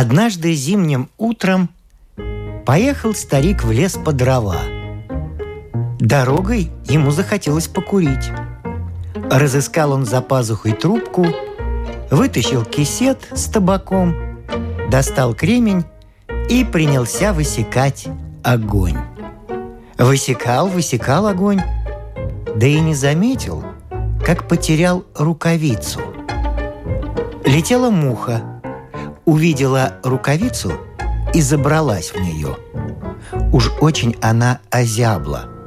Однажды зимним утром поехал старик в лес по дрова – Дорогой ему захотелось покурить. Разыскал он за пазухой трубку, вытащил кисет с табаком, достал кремень и принялся высекать огонь. Высекал, высекал огонь, да и не заметил, как потерял рукавицу. Летела муха, увидела рукавицу и забралась в нее. Уж очень она озябла –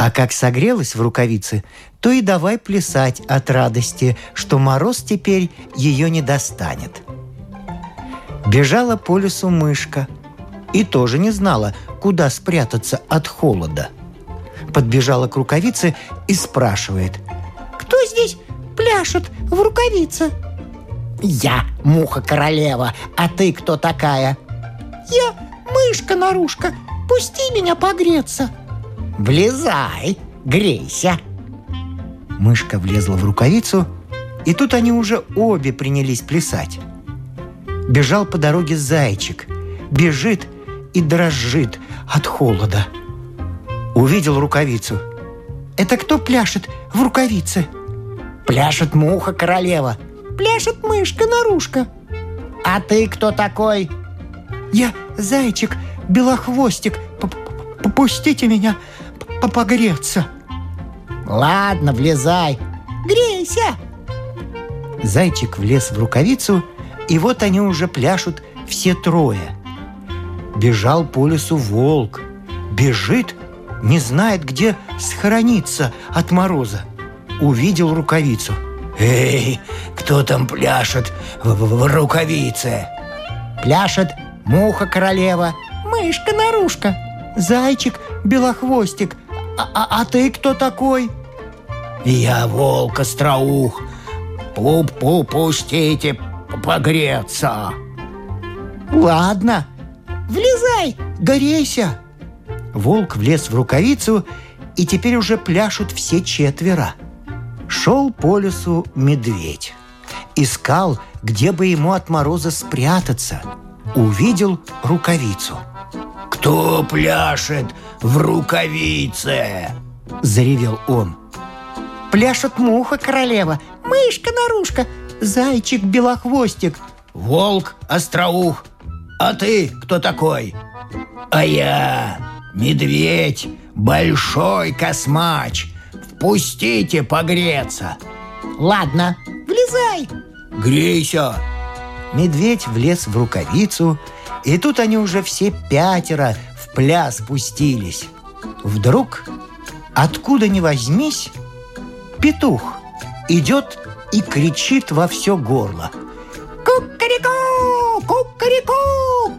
а как согрелась в рукавице, то и давай плясать от радости, что мороз теперь ее не достанет. Бежала по лесу мышка и тоже не знала, куда спрятаться от холода. Подбежала к рукавице и спрашивает. «Кто здесь пляшет в рукавице?» «Я, муха-королева, а ты кто такая?» «Я мышка-нарушка, пусти меня погреться!» Влезай, грейся!» Мышка влезла в рукавицу, и тут они уже обе принялись плясать. Бежал по дороге зайчик, бежит и дрожит от холода. Увидел рукавицу. «Это кто пляшет в рукавице?» «Пляшет муха-королева». «Пляшет мышка-нарушка». «А ты кто такой?» «Я зайчик, белохвостик. Попустите меня, погреться. Ладно, влезай. Грейся. Зайчик влез в рукавицу, и вот они уже пляшут все трое. Бежал по лесу волк. Бежит, не знает, где схорониться от мороза. Увидел рукавицу. «Эй, кто там пляшет в, в, в рукавице?» «Пляшет муха-королева». «Мышка-нарушка». «Зайчик, белохвостик, а, а, а ты кто такой? Я волк остроух. Пуп-пуп, пустите погреться. Ладно, влезай, горейся. Волк влез в рукавицу, и теперь уже пляшут все четверо. Шел по лесу медведь. Искал, где бы ему от мороза спрятаться. Увидел рукавицу – «Кто пляшет в рукавице?» – заревел он. «Пляшет муха королева, мышка-нарушка, зайчик-белохвостик». «Волк остроух, а ты кто такой?» «А я медведь, большой космач. Впустите погреться!» «Ладно, влезай!» «Грейся!» Медведь влез в рукавицу – и тут они уже все пятеро в пляс спустились. Вдруг, откуда ни возьмись, петух идет и кричит во все горло. Кукареку! Кукареку!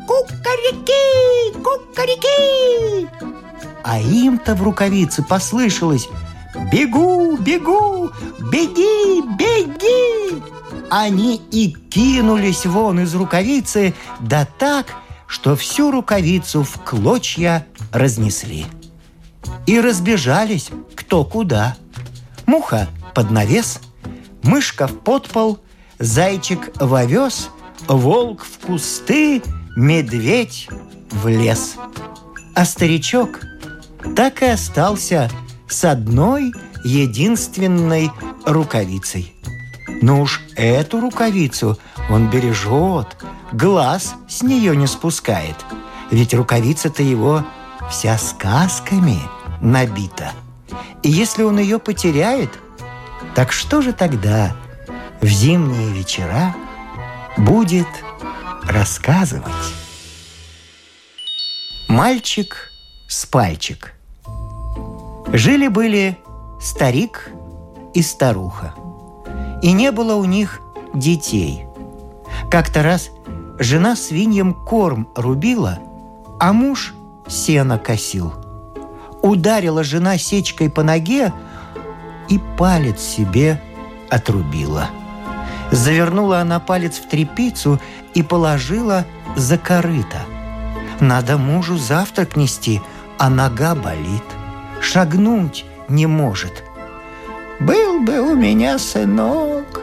Кукарики! Кукарики! А им-то в рукавице послышалось «Бегу, бегу, беги, беги!» Они и кинулись вон из рукавицы, да так, что всю рукавицу в клочья разнесли. И разбежались кто куда. Муха под навес, мышка в подпол, зайчик в овес, волк в кусты, медведь в лес. А старичок так и остался с одной единственной рукавицей – но уж эту рукавицу он бережет, глаз с нее не спускает. Ведь рукавица-то его вся сказками набита. И если он ее потеряет, так что же тогда в зимние вечера будет рассказывать? Мальчик с пальчик. Жили-были старик и старуха – и не было у них детей. Как-то раз жена свиньям корм рубила, а муж сено косил. Ударила жена сечкой по ноге и палец себе отрубила. Завернула она палец в трепицу и положила за корыто. Надо мужу завтрак нести, а нога болит. Шагнуть не может. «Был бы у меня сынок!»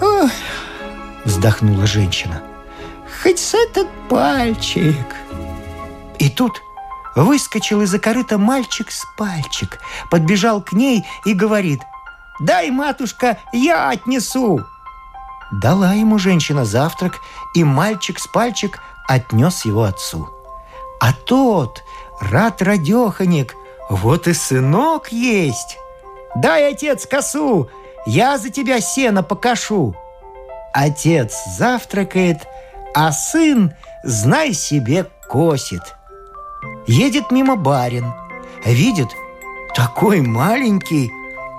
Ох, вздохнула женщина. «Хоть с этот пальчик!» И тут выскочил из-за корыта мальчик с пальчик, подбежал к ней и говорит «Дай, матушка, я отнесу!» Дала ему женщина завтрак, и мальчик с пальчик отнес его отцу. А тот, рад радеханик, вот и сынок есть. Дай, отец, косу, я за тебя сено покашу. Отец завтракает, а сын, знай себе, косит. Едет мимо барин, видит, такой маленький,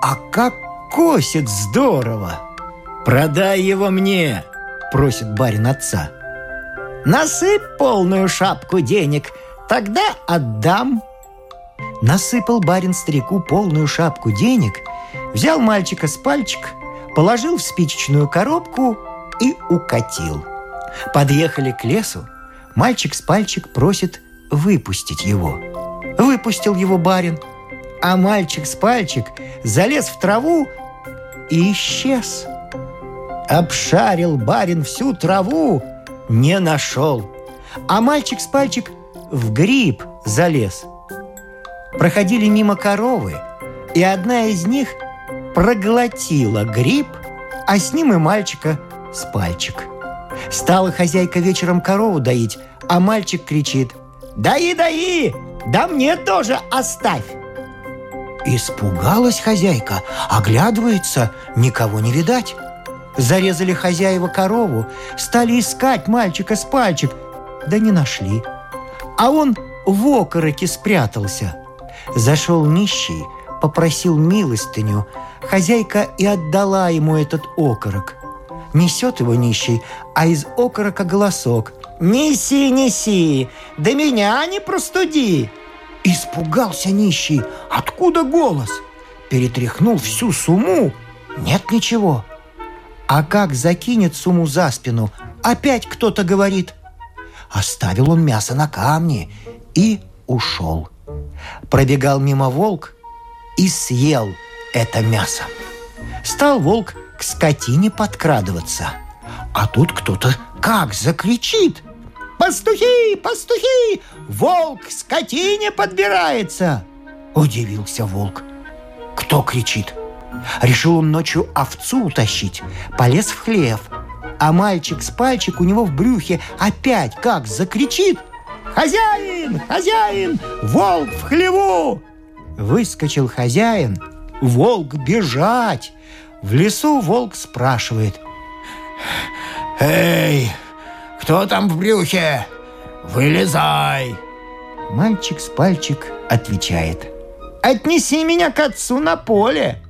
а как косит здорово. «Продай его мне!» – просит барин отца. «Насыпь полную шапку денег, тогда отдам». Насыпал барин старику полную шапку денег, взял мальчика с пальчик, положил в спичечную коробку и укатил. Подъехали к лесу, мальчик с пальчик просит выпустить его. Выпустил его барин, а мальчик с пальчик залез в траву и исчез. Обшарил барин всю траву, не нашел. А мальчик с пальчик в гриб залез. Проходили мимо коровы, и одна из них проглотила гриб, а с ним и мальчика с пальчик. Стала хозяйка вечером корову доить, а мальчик кричит «Даи, даи! Да мне тоже оставь!» Испугалась хозяйка, оглядывается, никого не видать. Зарезали хозяева корову, стали искать мальчика с пальчик, да не нашли. А он в окороке спрятался. Зашел нищий, попросил милостыню. Хозяйка и отдала ему этот окорок. Несет его нищий, а из окорока голосок. «Неси, неси! Да меня не простуди!» Испугался нищий. Откуда голос? Перетряхнул всю сумму. Нет ничего. А как закинет сумму за спину, опять кто-то говорит. Оставил он мясо на камне и ушел. Пробегал мимо волк и съел это мясо. Стал волк к скотине подкрадываться. А тут кто-то как закричит. «Пастухи! Пастухи! Волк к скотине подбирается!» Удивился волк. Кто кричит? Решил он ночью овцу утащить, полез в хлев. А мальчик с пальчик у него в брюхе опять как закричит «Хозяин! Хозяин! Волк в хлеву!» Выскочил хозяин, волк бежать. В лесу волк спрашивает «Эй, кто там в брюхе? Вылезай!» Мальчик с пальчик отвечает «Отнеси меня к отцу на поле!»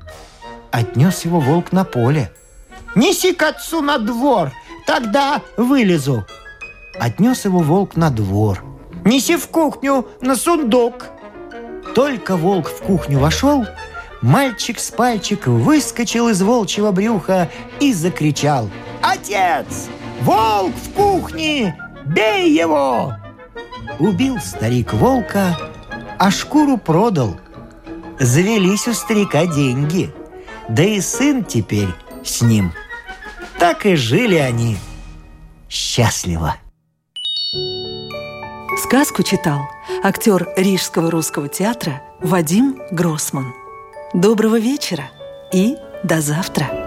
Отнес его волк на поле. «Неси к отцу на двор, тогда вылезу!» Отнес его волк на двор. «Неси в кухню, на сундук!» Только волк в кухню вошел, мальчик с пальчик выскочил из волчьего брюха и закричал «Отец! Волк в кухне! Бей его!» Убил старик волка, а шкуру продал. Завелись у старика деньги – да и сын теперь с ним. Так и жили они счастливо. Сказку читал актер Рижского русского театра Вадим Гроссман. Доброго вечера и до завтра!